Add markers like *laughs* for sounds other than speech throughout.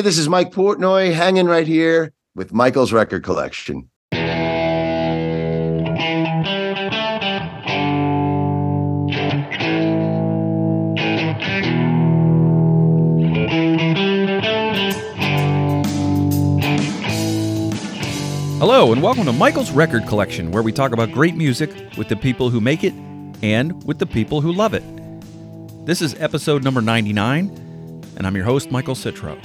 this is Mike Portnoy hanging right here with Michael's Record Collection. Hello, and welcome to Michael's Record Collection, where we talk about great music with the people who make it and with the people who love it. This is episode number 99, and I'm your host, Michael Citro.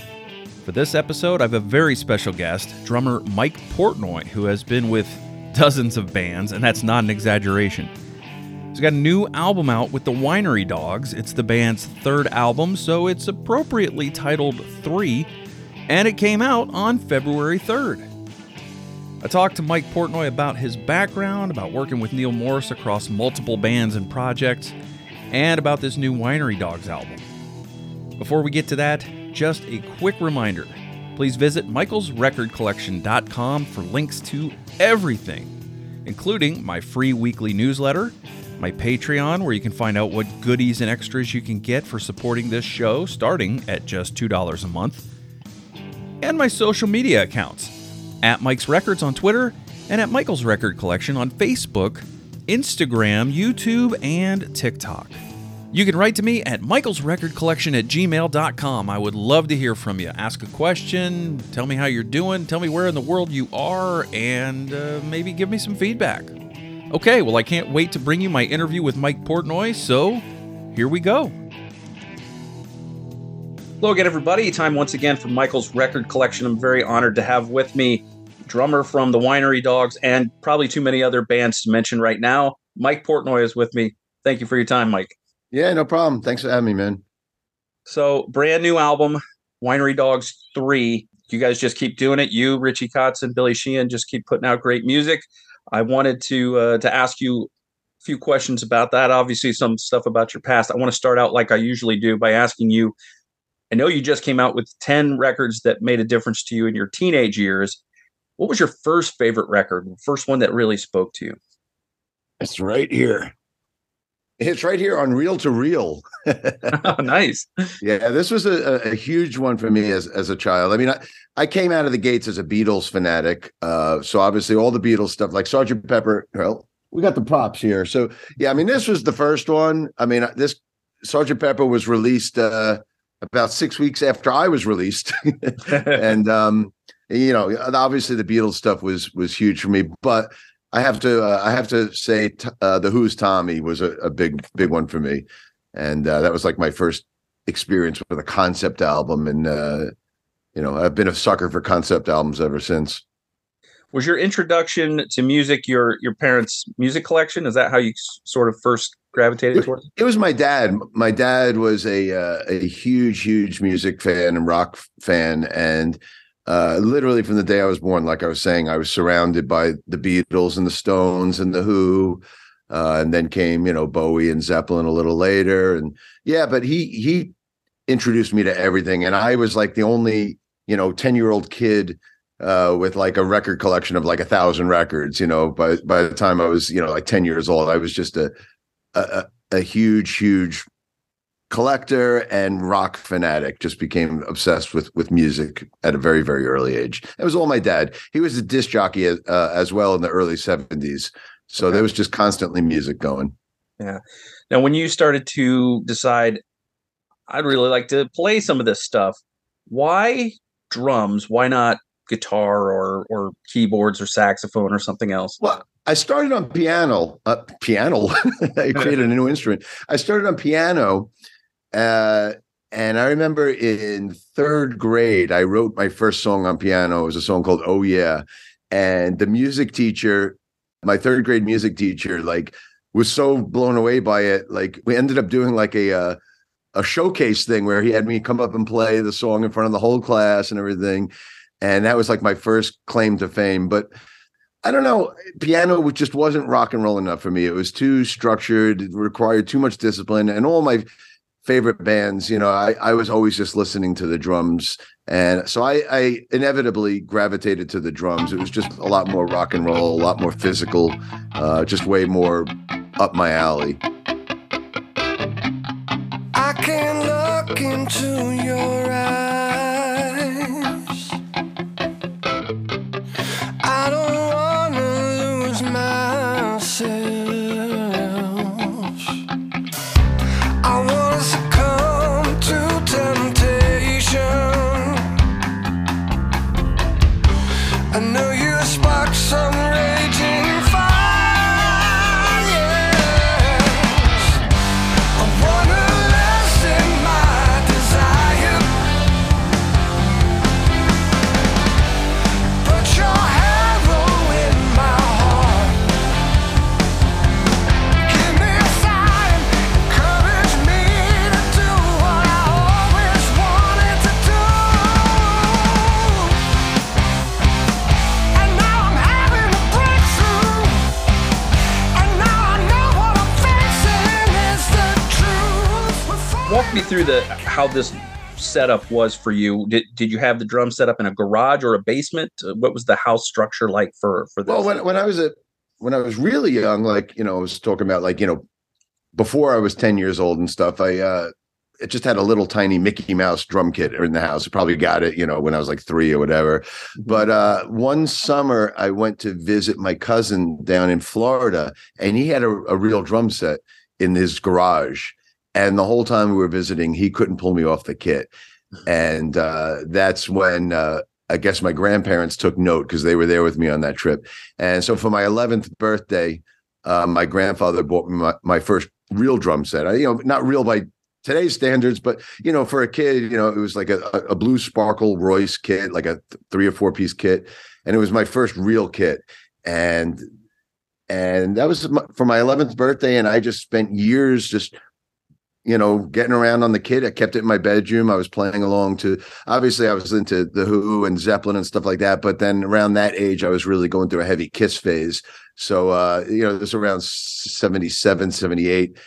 For this episode, I have a very special guest, drummer Mike Portnoy, who has been with dozens of bands, and that's not an exaggeration. He's got a new album out with the Winery Dogs. It's the band's third album, so it's appropriately titled Three, and it came out on February 3rd. I talked to Mike Portnoy about his background, about working with Neal Morse across multiple bands and projects, and about this new Winery Dogs album. Before we get to that, just a quick reminder please visit michaelsrecordcollection.com for links to everything, including my free weekly newsletter, my Patreon, where you can find out what goodies and extras you can get for supporting this show starting at just $2 a month, and my social media accounts at Mike's Records on Twitter and at Michael's Record Collection on Facebook, Instagram, YouTube, and TikTok. You can write to me at michaelsrecordcollection at gmail.com. I would love to hear from you. Ask a question, tell me how you're doing, tell me where in the world you are, and uh, maybe give me some feedback. Okay, well, I can't wait to bring you my interview with Mike Portnoy, so here we go. Hello again, everybody. Time once again for Michael's Record Collection. I'm very honored to have with me drummer from the Winery Dogs and probably too many other bands to mention right now. Mike Portnoy is with me. Thank you for your time, Mike. Yeah, no problem. Thanks for having me, man. So, brand new album, Winery Dogs 3. You guys just keep doing it. You, Richie Kotzen, Billy Sheehan just keep putting out great music. I wanted to uh, to ask you a few questions about that. Obviously, some stuff about your past. I want to start out like I usually do by asking you. I know you just came out with 10 records that made a difference to you in your teenage years. What was your first favorite record? The First one that really spoke to you? It's right here. It's right here on Reel to Reel. *laughs* oh, nice. Yeah, this was a, a, huge one for me as as a child. I mean, I, I came out of the gates as a Beatles fanatic. Uh, so obviously all the Beatles stuff, like Sergeant Pepper. Well, we got the props here. So yeah, I mean, this was the first one. I mean, this Sergeant Pepper was released uh, about six weeks after I was released, *laughs* *laughs* and um, you know, obviously the Beatles stuff was was huge for me, but I have to uh, I have to say t- uh, the Who's Tommy was a, a, big big one for me, and uh, that was like my first experience with a concept album, and uh, you know I've been a sucker for concept albums ever since. Was your introduction to music your your parents' music collection? Is that how you sort of first gravitated it, towards? It was my dad. My dad was a uh, a huge huge music fan and rock fan, and uh, literally from the day I was born, like I was saying, I was surrounded by the Beatles and the Stones and the Who, uh, and then came you know Bowie and Zeppelin a little later, and yeah, but he he introduced me to everything, and I was like the only you know ten year old kid uh, with like a record collection of like a thousand records. You know, by by the time I was you know like ten years old, I was just a a, a huge huge collector and rock fanatic just became obsessed with with music at a very very early age it was all my dad he was a disc jockey as, uh, as well in the early 70s so okay. there was just constantly music going yeah now when you started to decide i'd really like to play some of this stuff why drums why not guitar or or keyboards or saxophone or something else well I started on piano. Uh, piano. *laughs* I created a new instrument. I started on piano uh, and I remember in third grade, I wrote my first song on piano. It was a song called Oh Yeah. And the music teacher, my third grade music teacher, like was so blown away by it. Like we ended up doing like a uh, a showcase thing where he had me come up and play the song in front of the whole class and everything. And that was like my first claim to fame. But I don't know, piano just wasn't rock and roll enough for me. It was too structured, it required too much discipline, and all my favorite bands, you know, I, I was always just listening to the drums. And so I, I inevitably gravitated to the drums. It was just a lot more rock and roll, a lot more physical, uh, just way more up my alley. I can look into your eyes I know you're a spark so through the how this setup was for you. Did did you have the drum set up in a garage or a basement? What was the house structure like for for this? Well, when when I was a when I was really young, like you know, I was talking about like you know, before I was ten years old and stuff. I uh, it just had a little tiny Mickey Mouse drum kit in the house. I probably got it, you know, when I was like three or whatever. Mm-hmm. But uh, one summer, I went to visit my cousin down in Florida, and he had a, a real drum set in his garage. And the whole time we were visiting, he couldn't pull me off the kit. And uh, that's when uh, I guess my grandparents took note because they were there with me on that trip. And so for my 11th birthday, uh, my grandfather bought me my, my first real drum set. I, you know, not real by today's standards, but you know, for a kid, you know, it was like a, a blue sparkle Royce kit, like a th- three or four piece kit, and it was my first real kit, and and that was my, for my 11th birthday, and I just spent years just you know getting around on the kit. I kept it in my bedroom. I was playing along to obviously I was into the Who and Zeppelin and stuff like that, but then around that age, I was really going through a heavy Kiss phase. So uh, you know, this around 77, 78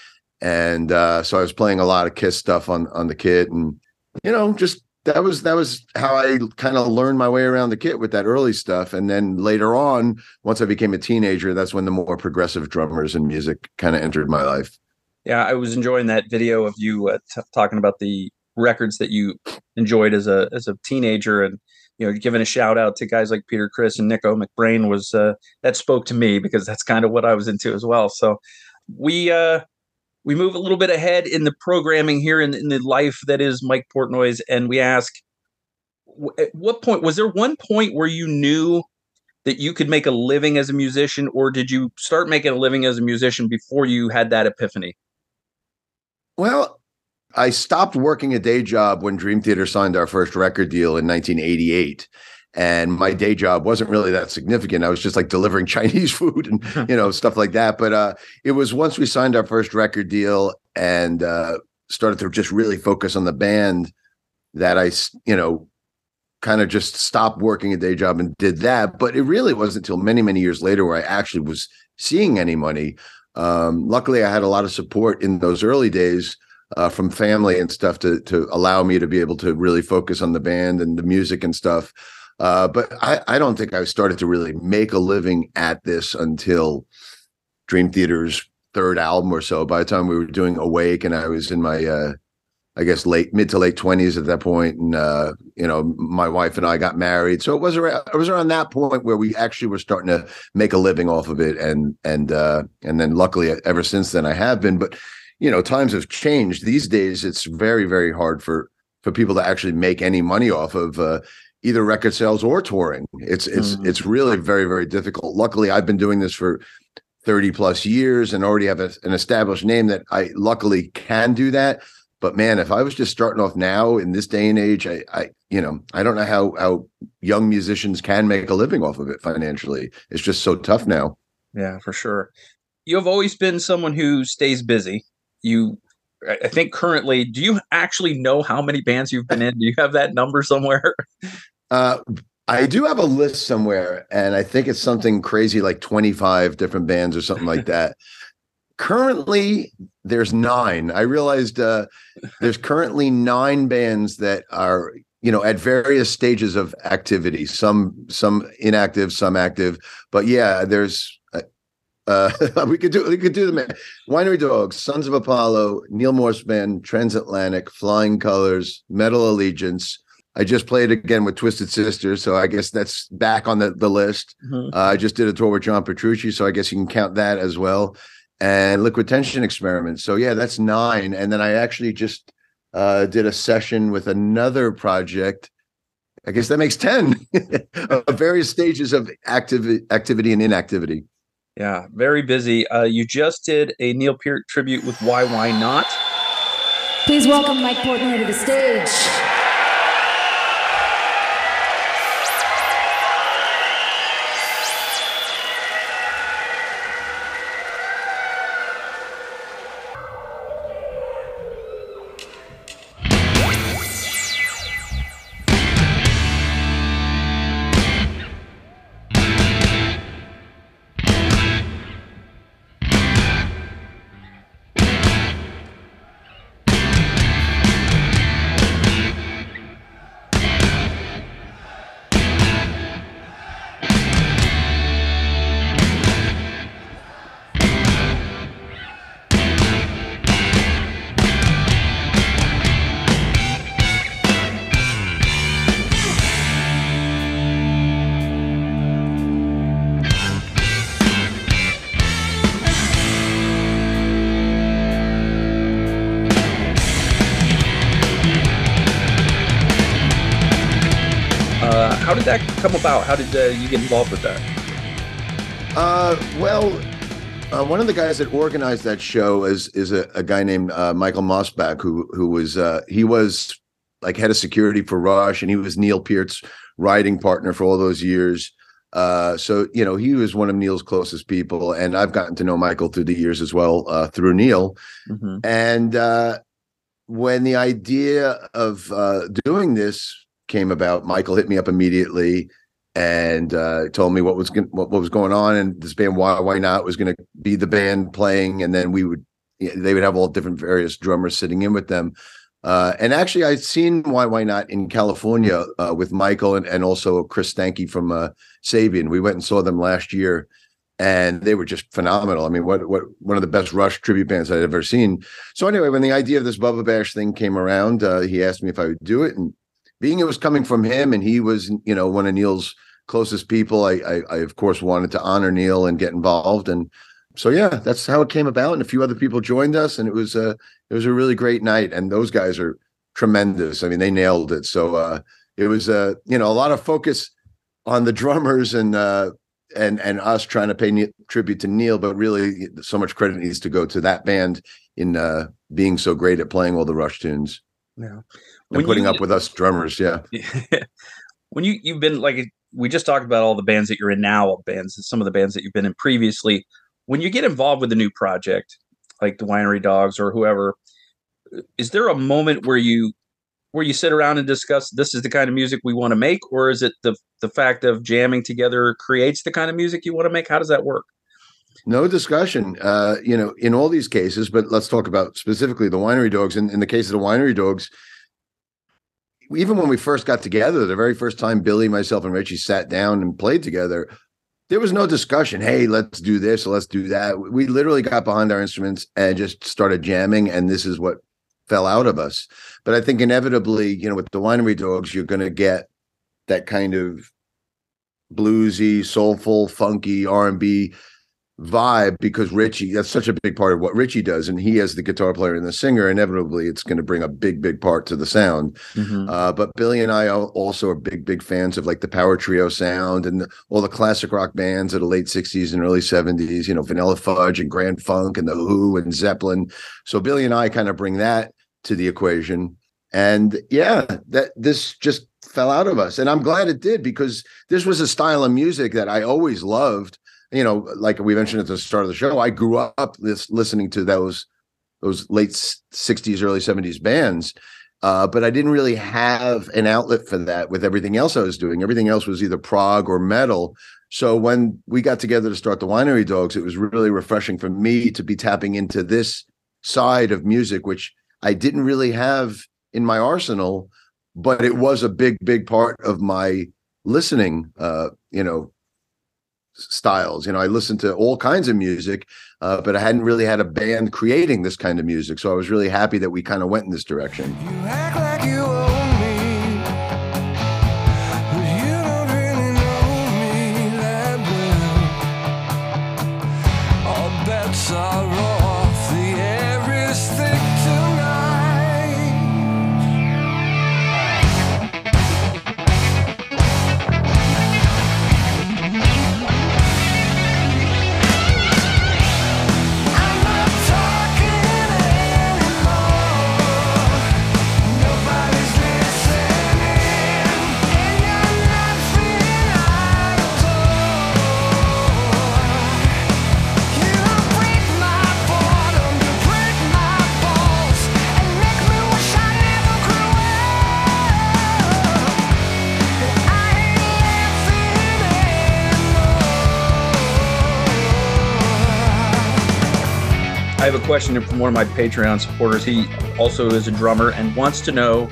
and uh, so I was playing a lot of Kiss stuff on on the kit, and you know, just that was that was how I kind of learned my way around the kit with that early stuff, and then later on, once I became a teenager, that's when the more progressive drummers and music kind of entered my life. Yeah, I was enjoying that video of you uh, t- talking about the records that you enjoyed as a as a teenager, and you know, giving a shout out to guys like Peter Criss and Nicko McBrain was uh, that spoke to me because that's kind of what I was into as well. So we uh we move a little bit ahead in the programming here in, in the life that is Mike Portnoy's, and we ask, at what point was there one point where you knew that you could make a living as a musician, or did you start making a living as a musician before you had that epiphany? Well, I stopped working a day job when Dream Theater signed our first record deal in 1988 and my day job wasn't really that significant. I was just like delivering *laughs* chinese food and *laughs* you know stuff like that. But uh, it was once we signed our first record deal and uh, started to just really focus on the band that i you know kind of just stopped working a day job and did that. But it really wasn't until many many years later where i actually was seeing any money um, luckily i had a lot of support in those early days uh, from family and stuff to to allow me to be able to really focus on the band and the music and stuff uh, but I, I don't think I started to really make a living at this until Dream Theater's third album or so. By the time we were doing Awake, and I was in my, uh, I guess late mid to late twenties at that point, and uh, you know, my wife and I got married, so it was around it was around that point where we actually were starting to make a living off of it, and and uh, and then luckily ever since then I have been, but you know, times have changed. These days, it's very very hard for for people to actually make any money off of uh, either record sales or touring. It's it's mm. it's really very very difficult. Luckily, I've been doing this for 30 plus years and already have a, an established name that I luckily can do that. But man, if I was just starting off now in this day and age, I, I you know, I don't know how how young musicians can make a living off of it financially. It's just so tough now. Yeah, for sure. You have always been someone who stays busy. You I think currently, do you actually know how many bands you've been in? Do you have that number somewhere? *laughs* Uh, I do have a list somewhere, and I think it's something crazy like 25 different bands or something like that. Currently, there's nine. I realized uh, there's currently nine bands that are you know at various stages of activity some some inactive some active but yeah there's uh, uh *laughs* we could do we could do the winery dogs sons of apollo neal morse band transatlantic flying colors metal allegiance I just played again with Twisted Sisters, so I guess that's back on the, the list. Mm-hmm. Uh, I just did a tour with John Petrucci, so I guess you can count that as well. And Liquid Tension experiments. So yeah, that's nine. And then I actually just uh, did a session with another project. I guess that makes 10 *laughs* of various stages of activity, activity and inactivity. Yeah, very busy. Uh, you just did a Neil Peart tribute with YYNOT. Please welcome Mike Portnoy to the stage. Come about? How did uh, you get involved with that? Uh, well, uh, one of the guys that organized that show is is a, a guy named uh, Michael Mosbach, who who was uh, he was like head of security for Rush, and he was Neil Peart's writing partner for all those years. Uh, so you know he was one of Neil's closest people, and I've gotten to know Michael through the years as well uh, through Neil. Mm-hmm. And uh, when the idea of uh, doing this came about, Michael hit me up immediately and uh, told me what was what, what was going on, and this band YYNOT was going to be the band playing, and then we would they would have all different various drummers sitting in with them. Uh, and actually, I'd seen YYNOT in California uh, with Michael and, and also Chris Stankee from uh, Sabian. We went and saw them last year, and they were just phenomenal. I mean, what what one of the best Rush tribute bands I'd ever seen. So anyway, when the idea of this Bubba Bash thing came around, uh, he asked me if I would do it, and being it was coming from him, and he was you know one of Neil's closest people, I, I, I of course wanted to honor Neil and get involved, and so yeah, that's how it came about. And a few other people joined us, and it was a it was a really great night. And those guys are tremendous. I mean, they nailed it. So uh, it was uh, you know a lot of focus on the drummers and uh, and and us trying to pay ne- tribute to Neil, but really so much credit needs to go to that band in uh, being so great at playing all the Rush tunes. Yeah, and putting you, up with us drummers. Yeah. *laughs* when you you've been like we just talked about all the bands that you're in now, bands, and some of the bands that you've been in previously. When you get involved with a new project, like the Winery Dogs or whoever, is there a moment where you where you sit around and discuss this is the kind of music we want to make, or is it the the fact of jamming together creates the kind of music you want to make? How does that work? No discussion, uh, you know, in all these cases. But let's talk about specifically the Winery Dogs. In, in the case of the Winery Dogs, even when we first got together, the very first time Billy, myself, and Richie sat down and played together, there was no discussion. Hey, let's do this, let's do that. We literally got behind our instruments and just started jamming, and this is what fell out of us. But I think inevitably, you know, with the winery dogs, you're going to get that kind of bluesy, soulful, funky R and B vibe because Richie, that's such a big part of what Richie does. And he, as the guitar player and the singer, inevitably it's going to bring a big, big part to the sound. Mm-hmm. Uh, but Billy and I also are big, big fans of like the power trio sound and the, all the classic rock bands of the late 60s and early 70s, you know, Vanilla Fudge and Grand Funk and The Who and Zeppelin. So Billy and I kind of bring that to the equation. And yeah, that this just fell out of us. And I'm glad it did because this was a style of music that I always loved you know, like we mentioned at the start of the show, I grew up this listening to those those late '60s, early '70s bands, uh, but I didn't really have an outlet for that with everything else I was doing. Everything else was either prog or metal. So when we got together to start the Winery Dogs, it was really refreshing for me to be tapping into this side of music, which I didn't really have in my arsenal, but it was a big, big part of my listening. Uh, you know, styles. You know, I listened to all kinds of music, uh, but I hadn't really had a band creating this kind of music. So I was really happy that we kind of went in this direction. I have a question from one of my Patreon supporters. He also is a drummer and wants to know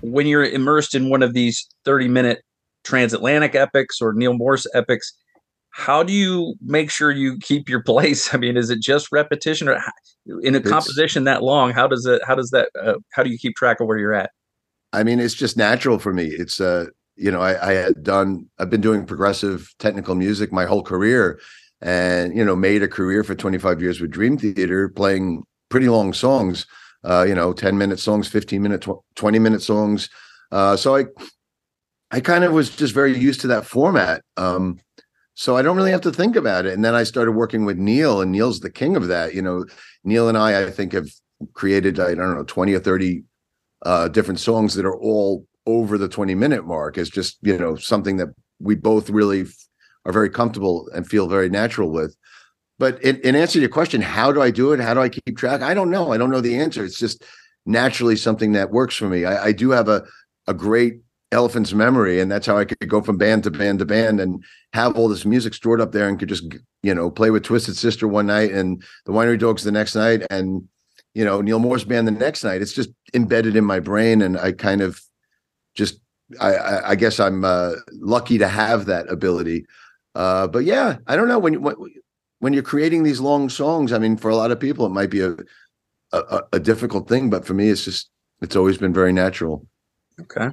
when you're immersed in one of these 30 minute transatlantic epics or Neal Morse epics, how do you make sure you keep your *laughs* place? I mean, is it just repetition or in a it's, composition that long? How does it, how does that, uh, how do you keep track of where you're at? I mean, it's just natural for me. It's, uh, you know, I, I had done, I've been doing progressive technical music my whole career and you know made a career for 25 years with Dream Theater playing pretty long songs uh, you know 10 minute songs 15 minute tw- 20 minute songs uh, so I I kind of was just very used to that format. Um, so I don't really have to think about it. And then I started working with Neal, and Neal's the king of that. You know, Neal and I, I think, have created I don't know twenty or thirty uh, different songs that are all over the twenty minute mark. is just you know something that we both really are very comfortable and feel very natural with. But in, in answer to your question, how do I do it? How do I keep track? I don't know. I don't know the answer. It's just naturally something that works for me. I, I do have a a great elephant's memory, and that's how I could go from band to band to band and have all this music stored up there and could just you know play with Twisted Sister one night and the Winery Dogs the next night and you know Neal Morse's band the next night. It's just embedded in my brain, and I kind of just I, I, guess I'm uh, lucky to have that ability. Uh, but yeah, I don't know when when you're creating these long songs. I mean, for a lot of people, it might be a a, a difficult thing, but for me, it's just it's always been very natural. Okay,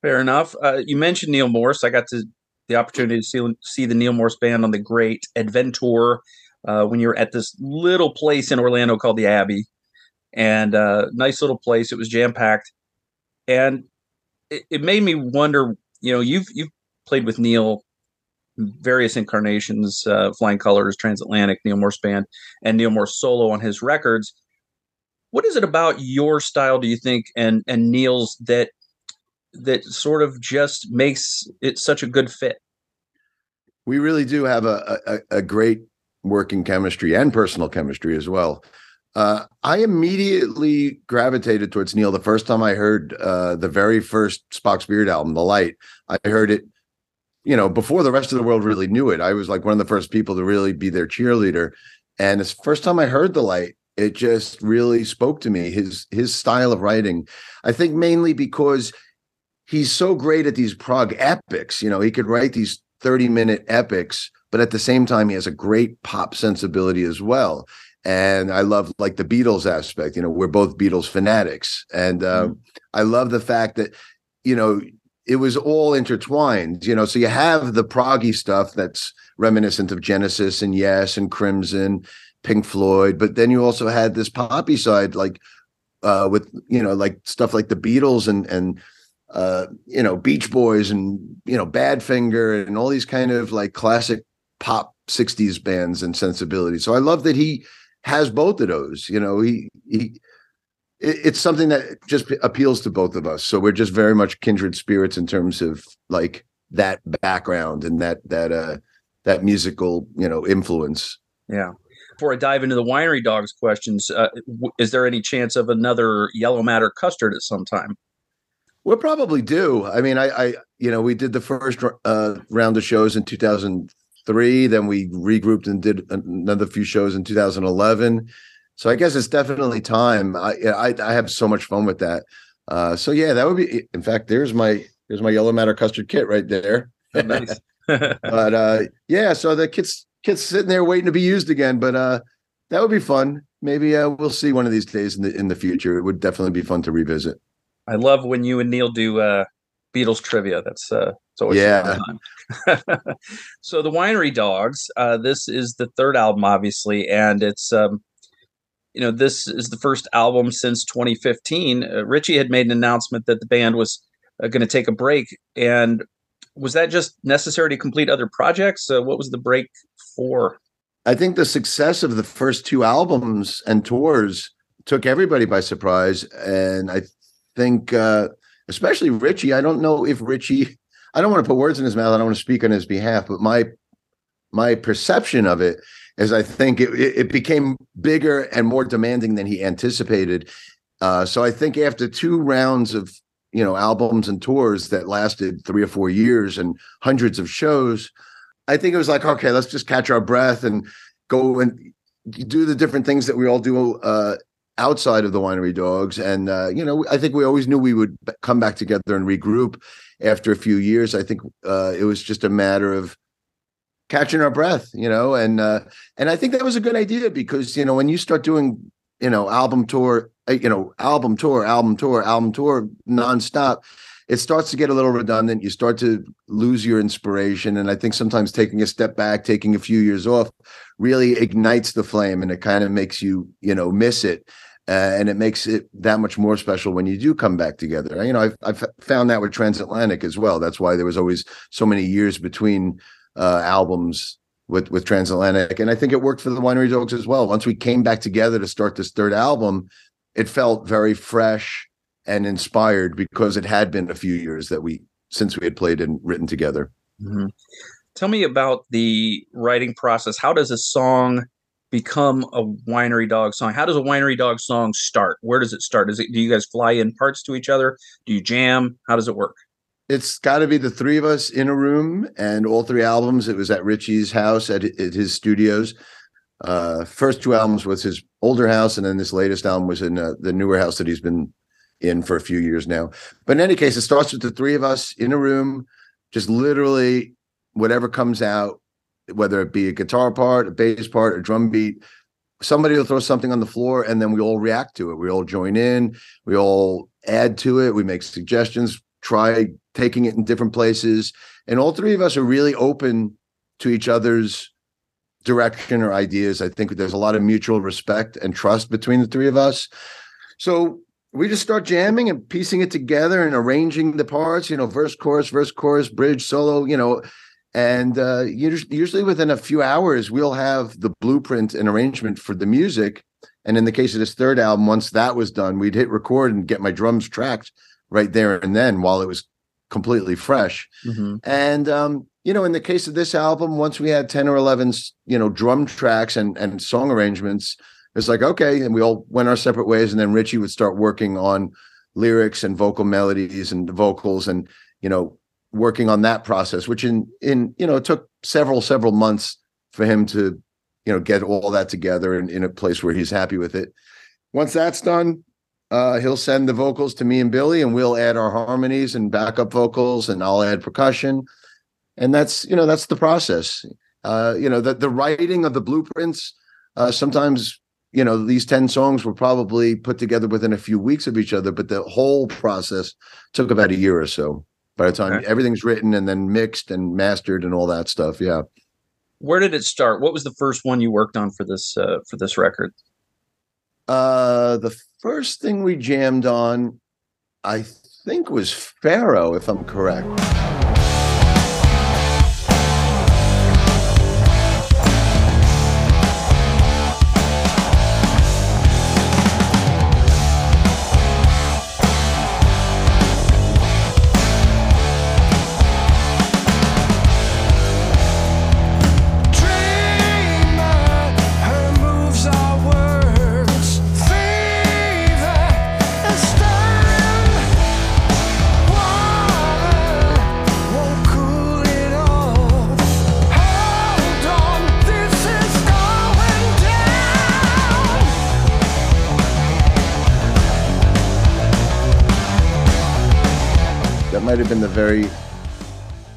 fair enough. Uh, you mentioned Neal Morse. I got to the opportunity to see see the Neal Morse band on the Great Adventure uh, when you were at this little place in Orlando called the Abbey, and uh, nice little place. It was jam packed, and it, it made me wonder. You know, you've you've played with Neal various incarnations, uh, Flying Colors, Transatlantic, Neal Morse Band, and Neal Morse solo on his records. What is it about your style, do you think, and and Neal's that that sort of just makes it such a good fit? We really do have a, a, a great working chemistry and personal chemistry as well. Uh, I immediately gravitated towards Neal the first time I heard uh, the very first Spock's Beard album, The Light. I heard it, you know, before the rest of the world really knew it. I was like one of the first people to really be their cheerleader. And the first time I heard The Light, it just really spoke to me. His his style of writing, I think mainly because he's so great at these prog epics. You know, he could write these 30 minute epics, but at the same time, he has a great pop sensibility as well. And I love like the Beatles aspect. You know, we're both Beatles fanatics. And uh, mm. I love the fact that, you know, it was all intertwined, you know. So you have the proggy stuff that's reminiscent of Genesis and Yes and Crimson, Pink Floyd, but then you also had this poppy side, like uh, with you know, like stuff like the Beatles and and uh, you know, Beach Boys and you know, Badfinger and all these kind of like classic pop 60s bands and sensibilities. So I love that he has both of those. You know, he he it's something that just appeals to both of us. So we're just very much kindred spirits in terms of like that background and that that uh that musical, you know, influence. Yeah. Before I dive into the winery dogs questions, uh, w- is there any chance of another yellow matter custard at some time? We'll probably do. I mean, I, I you know, we did the first uh, round of shows in 2003. Then we regrouped and did another few shows in 2011. So I guess it's definitely time. I I, I have so much fun with that. Uh, so yeah, that would be. In fact, there's my there's my yellow matter custard kit right there. Oh, *laughs* nice. *laughs* but uh, yeah, so the kit's kit's sitting there waiting to be used again. But uh, that would be fun. Maybe uh, we'll see one of these days in the in the future. It would definitely be fun to revisit. I love when you and Neal do uh, Beatles trivia. That's uh, it's always yeah. *laughs* so the Winery Dogs. Uh, this is the third album, obviously, and it's um, you know this is the first album since 2015. Uh, Richie had made an announcement that the band was uh, going to take a break, and was that just necessary to complete other projects? Uh, what was the break for? I think the success of the first two albums and tours took everybody by surprise, and I think, uh, especially Richie. I don't know if Richie. I don't want to put words in his mouth. I don't want to speak on his behalf, but my my perception of it is, I think it, it became bigger and more demanding than he anticipated. Uh, so I think after two rounds of you know albums and tours that lasted three or four years and hundreds of shows, I think it was like, okay, let's just catch our breath and go and do the different things that we all do uh, outside of the winery dogs and uh, you know i think we always knew we would come back together and regroup after a few years i think uh, it was just a matter of catching our breath you know and uh, and i think that was a good idea because you know when you start doing you know album tour uh, you know album tour album tour album tour nonstop it starts to get a little redundant you start to lose your inspiration and i think sometimes taking a step back taking a few years off really ignites the flame and it kind of makes you you know miss it uh, and it makes it that much more special when you do come back together. You know, I've, I've found that with Transatlantic as well. That's why there was always so many years between uh, albums with with Transatlantic, and I think it worked for the Winery Dogs as well. Once we came back together to start this third album, it felt very fresh and inspired because it had been a few years that we since we had played and written together. Mm-hmm. Tell me about the writing process. How does a song become a winery dog song? How does a winery dog song start? Where does it start? Is it do you guys fly in parts to each other? Do you jam? How does it work? It's got to be the three of us in a room, and all three albums. It was at Richie's house at, at his studios. Uh, first two albums was his older house, and then this latest album was in uh, the newer house that he's been in for a few years now. But in any case, it starts with the three of us in a room, just literally whatever comes out, whether it be a guitar part, a bass part, a drum beat, somebody will throw something on the floor and then we all react to it. We all join in, we all add to it, we make suggestions, try taking it in different places. And all three of us are really open to each other's direction or ideas. I think there's a lot of mutual respect and trust between the three of us. So we just start jamming and piecing it together and arranging the parts, you know, verse, chorus, verse, chorus, bridge, solo, you know, and uh, usually within a few hours, we'll have the blueprint and arrangement for the music. And in the case of this third album, once that was done, we'd hit record and get my drums tracked right there and then while it was completely fresh. Mm-hmm. And um, you know, in the case of this album, once we had 10 or 11, you know, drum tracks and, and song arrangements, it's like, okay. And we all went our separate ways. And then Richie would start working on lyrics and vocal melodies and vocals and, you know, working on that process, which in in you know it took several several months for him to you know get all that together and in a place where he's happy with it. Once that's done, uh, he'll send the vocals to me and Billy, and we'll add our harmonies and backup vocals, and I'll add percussion, and that's you know that's the process. Uh, you know the the writing of the blueprints. Uh, sometimes you know these 10 songs were probably put together within a few weeks of each other but the whole process took about a year or so by the time okay. everything's written and then mixed and mastered and all that stuff. Yeah. Where did it start? What was the first one you worked on for this uh, for this record? Uh, the first thing we jammed on, I think, was Pharaoh, if I'm correct. Might have been the very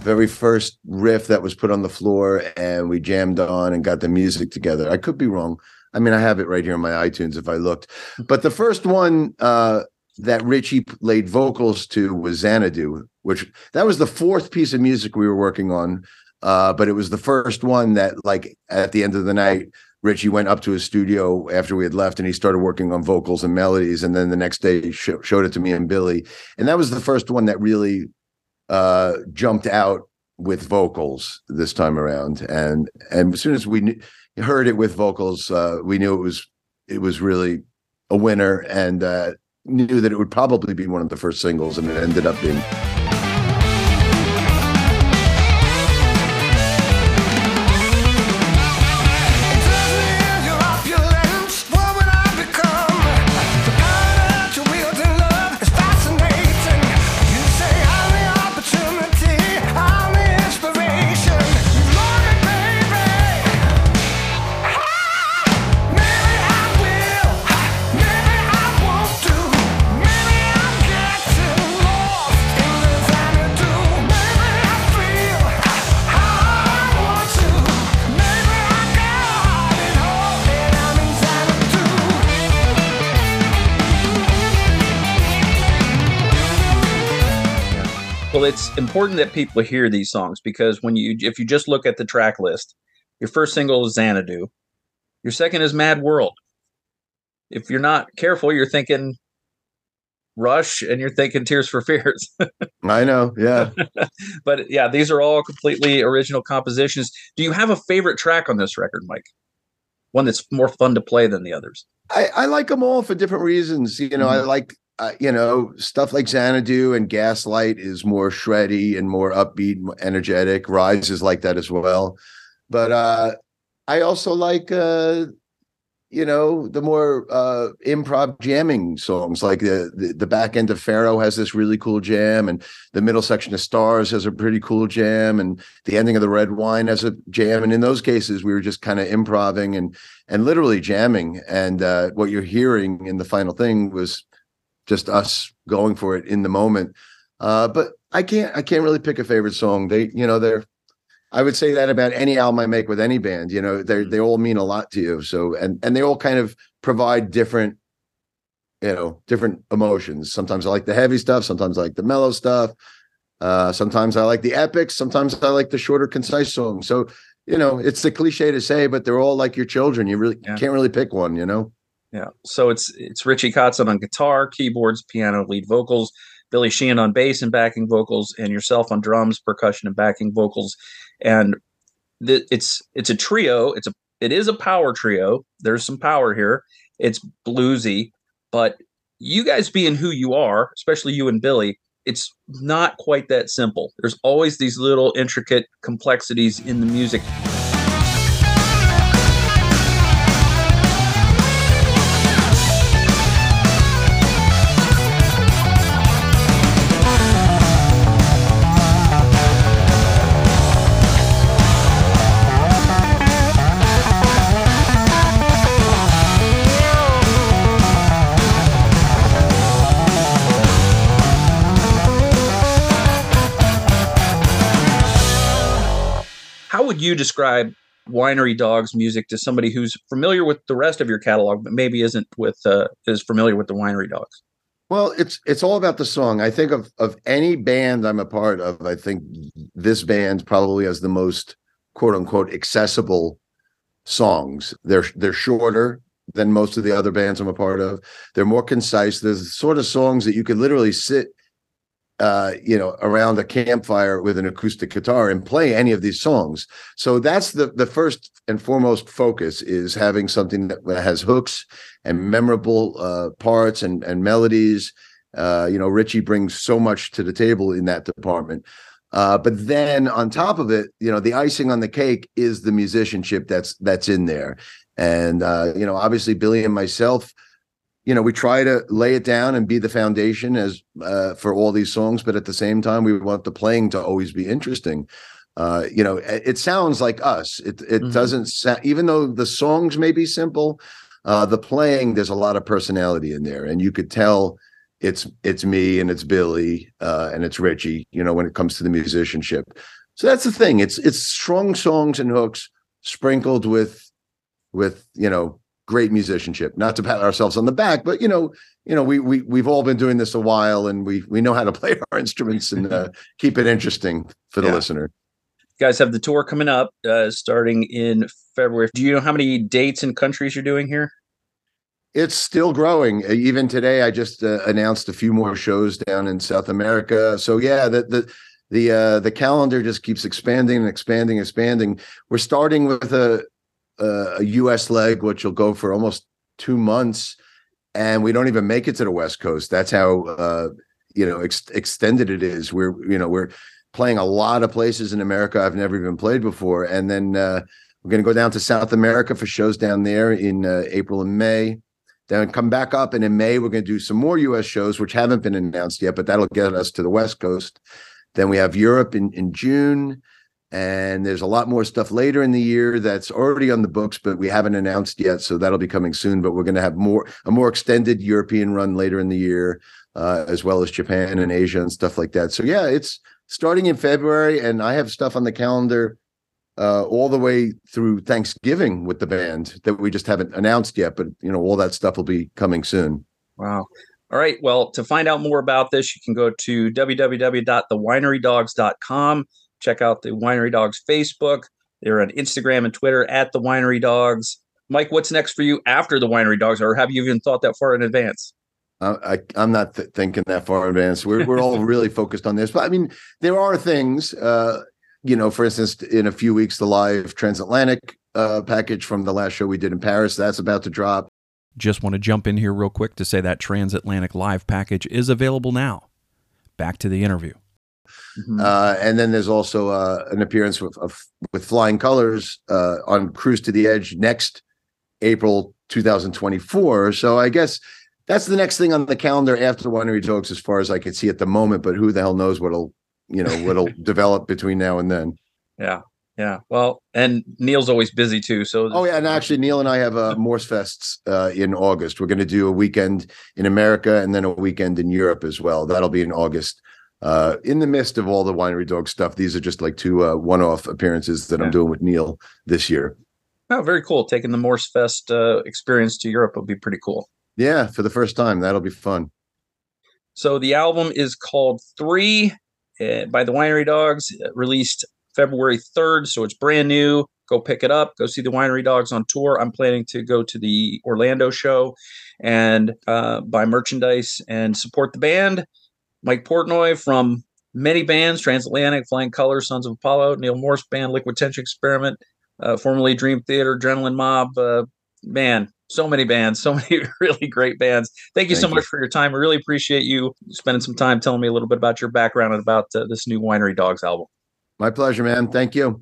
very first riff that was put on the floor and we jammed on and got the music together. I could be wrong. I mean, I have it right here on my iTunes if I looked. But the first one uh, that Richie laid vocals to was Xanadu, which that was the fourth piece of music we were working on. Uh, but it was the first one that, like, at the end of the night, Richie went up to his studio after we had left and he started working on vocals and melodies. And then the next day he sh- showed it to me and Billy. And that was the first one that really uh, jumped out with vocals this time around. And and as soon as we heard it with vocals, uh, we knew it was it was really a winner and uh, knew that it would probably be one of the first singles. And it ended up being important that people hear these songs because when you if you just look at the track list, your first single is Xanadu, your second is Mad World. if you're not careful, you're thinking Rush and you're thinking Tears for Fears. *laughs* I know, yeah. *laughs* but yeah, these are all completely original compositions. Do you have a favorite track on this record, Mike? One that's more fun to play than the others? I, I like them all for different reasons. You know, mm-hmm. I like uh, you know, stuff like Xanadu and Gaslight is more shreddy and more upbeat, energetic. Rise is like that as well. But uh, I also like uh, you know the more uh improv jamming songs like the, the, the back end of pharaoh has this really cool jam and the middle section of stars has a pretty cool jam and the ending of the red wine has a jam and in those cases we were just kind of improving and and literally jamming and uh what you're hearing in the final thing was just us going for it in the moment uh but i can't i can't really pick a favorite song they you know they're I would say that about any album I make with any band. You know, they mm-hmm. they all mean a lot to you. So and and they all kind of provide different, you know, different emotions. Sometimes I like the heavy stuff. Sometimes I like the mellow stuff. Uh, sometimes I like the epics. Sometimes I like the shorter, concise songs. So you know, it's the cliche to say, but they're all like your children. You really yeah. can't really pick one. You know. Yeah. So it's it's Richie Kotzen on guitar, keyboards, piano, lead vocals. Billy Sheehan on bass and backing vocals, and yourself on drums, percussion, and backing vocals and th- it's it's a trio. It's a it is a power trio. There's some power here. It's bluesy, but you guys being who you are, especially you and Billy, it's not quite that simple. There's always these little intricate complexities in the music. You describe winery dogs music to somebody who's familiar with the rest of your catalog but maybe isn't with uh, is familiar with the winery dogs? Well it's it's all about the song. I think of of any band i'm a part of i think this band probably has the most quote unquote accessible songs. They're they're shorter than most of the other bands i'm a part of. They're more concise. There's sort of songs that you could literally sit uh, you know, around a campfire with an acoustic guitar and play any of these songs. So that's the the first and foremost focus is having something that has hooks and memorable uh, parts and and melodies. Uh, you know, Richie brings so much to the table in that department. Uh, but then on top of it, you know, the icing on the cake is the musicianship that's that's in there. And uh, you know, obviously Billy and myself you know we try to lay it down and be the foundation as uh, for all these songs but at the same time we want the playing to always be interesting. Uh, you know it, it, sounds like us. It it mm-hmm. doesn't sound even though the songs may be simple uh, the playing there's a lot of personality in there and you could tell it's it's me and it's billy uh, and it's richie you know when it comes to the musicianship. So that's the thing. It's it's strong songs and hooks sprinkled with with you know great musicianship. Not to pat ourselves on the back, but you know, you know, we we we've all been doing this a while, and we we know how to *laughs* play our instruments and uh, keep it interesting for the yeah. listener. You guys have the tour coming up, uh, starting in February. Do you know how many dates and countries you're doing here? It's still growing. Even today, I just uh, announced a few more shows down in South America. So yeah, the the the uh, the calendar just keeps expanding and expanding, expanding. We're starting with a a U.S. leg, which will go for almost two months, and we don't even make it to the West Coast. That's how uh, you know ex- extended it is. We're you know we're playing a lot of places in America I've never even played before, and then uh, we're going to go down to South America for shows down there in uh, April and May. Then come back up, and in May we're going to do some more U.S. shows, which haven't been announced yet, but that'll get us to the West Coast. Then we have Europe in in June and there's a lot more stuff later in the year that's already on the books but we haven't announced yet so that'll be coming soon. But we're going to have more a more extended european run later in the year uh, as well as japan and asia and stuff like that. So yeah it's starting in february and i have stuff on the calendar uh, all the way through thanksgiving with the band that we just haven't announced yet but you know all that stuff will be coming soon. Wow. All right well to find out more about this you can go to www.thewinerydogs.com Check out the Winery Dogs Facebook. They're on Instagram and Twitter at the Winery Dogs. Mike, what's next for you after the winery dogs, or have you even thought that far in advance? I, am not th- thinking that far in advance. We're we're all really *laughs* focused on this, but I mean, there are things. Uh, you know, for instance, in a few weeks, the live transatlantic uh, package from the last show we did in Paris that's about to drop. Just want to jump in here real quick to say that transatlantic live package is available now. Back to the interview. Mm-hmm. Uh, and then there's also uh, an appearance with, of, with Flying Colors uh, on Cruise to the Edge next April 2024. So I guess that's the next thing on the calendar after Winery Dogs, as far as I can see at the moment. But who the hell knows what'll you know what'll *laughs* develop between now and then. Yeah, yeah. Well, and Neal's always busy too. So oh yeah, and actually Neal and I have uh, Morse Fests uh, in August. We're going to do a weekend in America and then a weekend in Europe as well. That'll be in August. Uh, in the midst of all the winery dog stuff, these are just like two uh, one-off appearances that yeah. I'm doing with Neal this year. Oh, very cool! Taking the Morse Fest uh, experience to Europe would be pretty cool. Yeah, for the first time, that'll be fun. So the album is called Three uh, by the Winery Dogs, uh, released February 3rd. So it's brand new. Go pick it up. Go see the Winery Dogs on tour. I'm planning to go to the Orlando show and uh, buy merchandise and support the band. Mike Portnoy from many bands Transatlantic, Flying Colors, Sons of Apollo, Neal Morse Band, Liquid Tension Experiment, uh, formerly Dream Theater, Adrenaline Mob. Uh, man, so many bands, so *laughs* many really great bands. Thank you Thank so you. much for your time. I really appreciate you spending some time telling me a little bit about your background and about uh, this new Winery Dogs album. My pleasure, man. Thank you.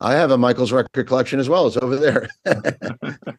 I have a Michael's record collection as well. It's over there. *laughs* *laughs*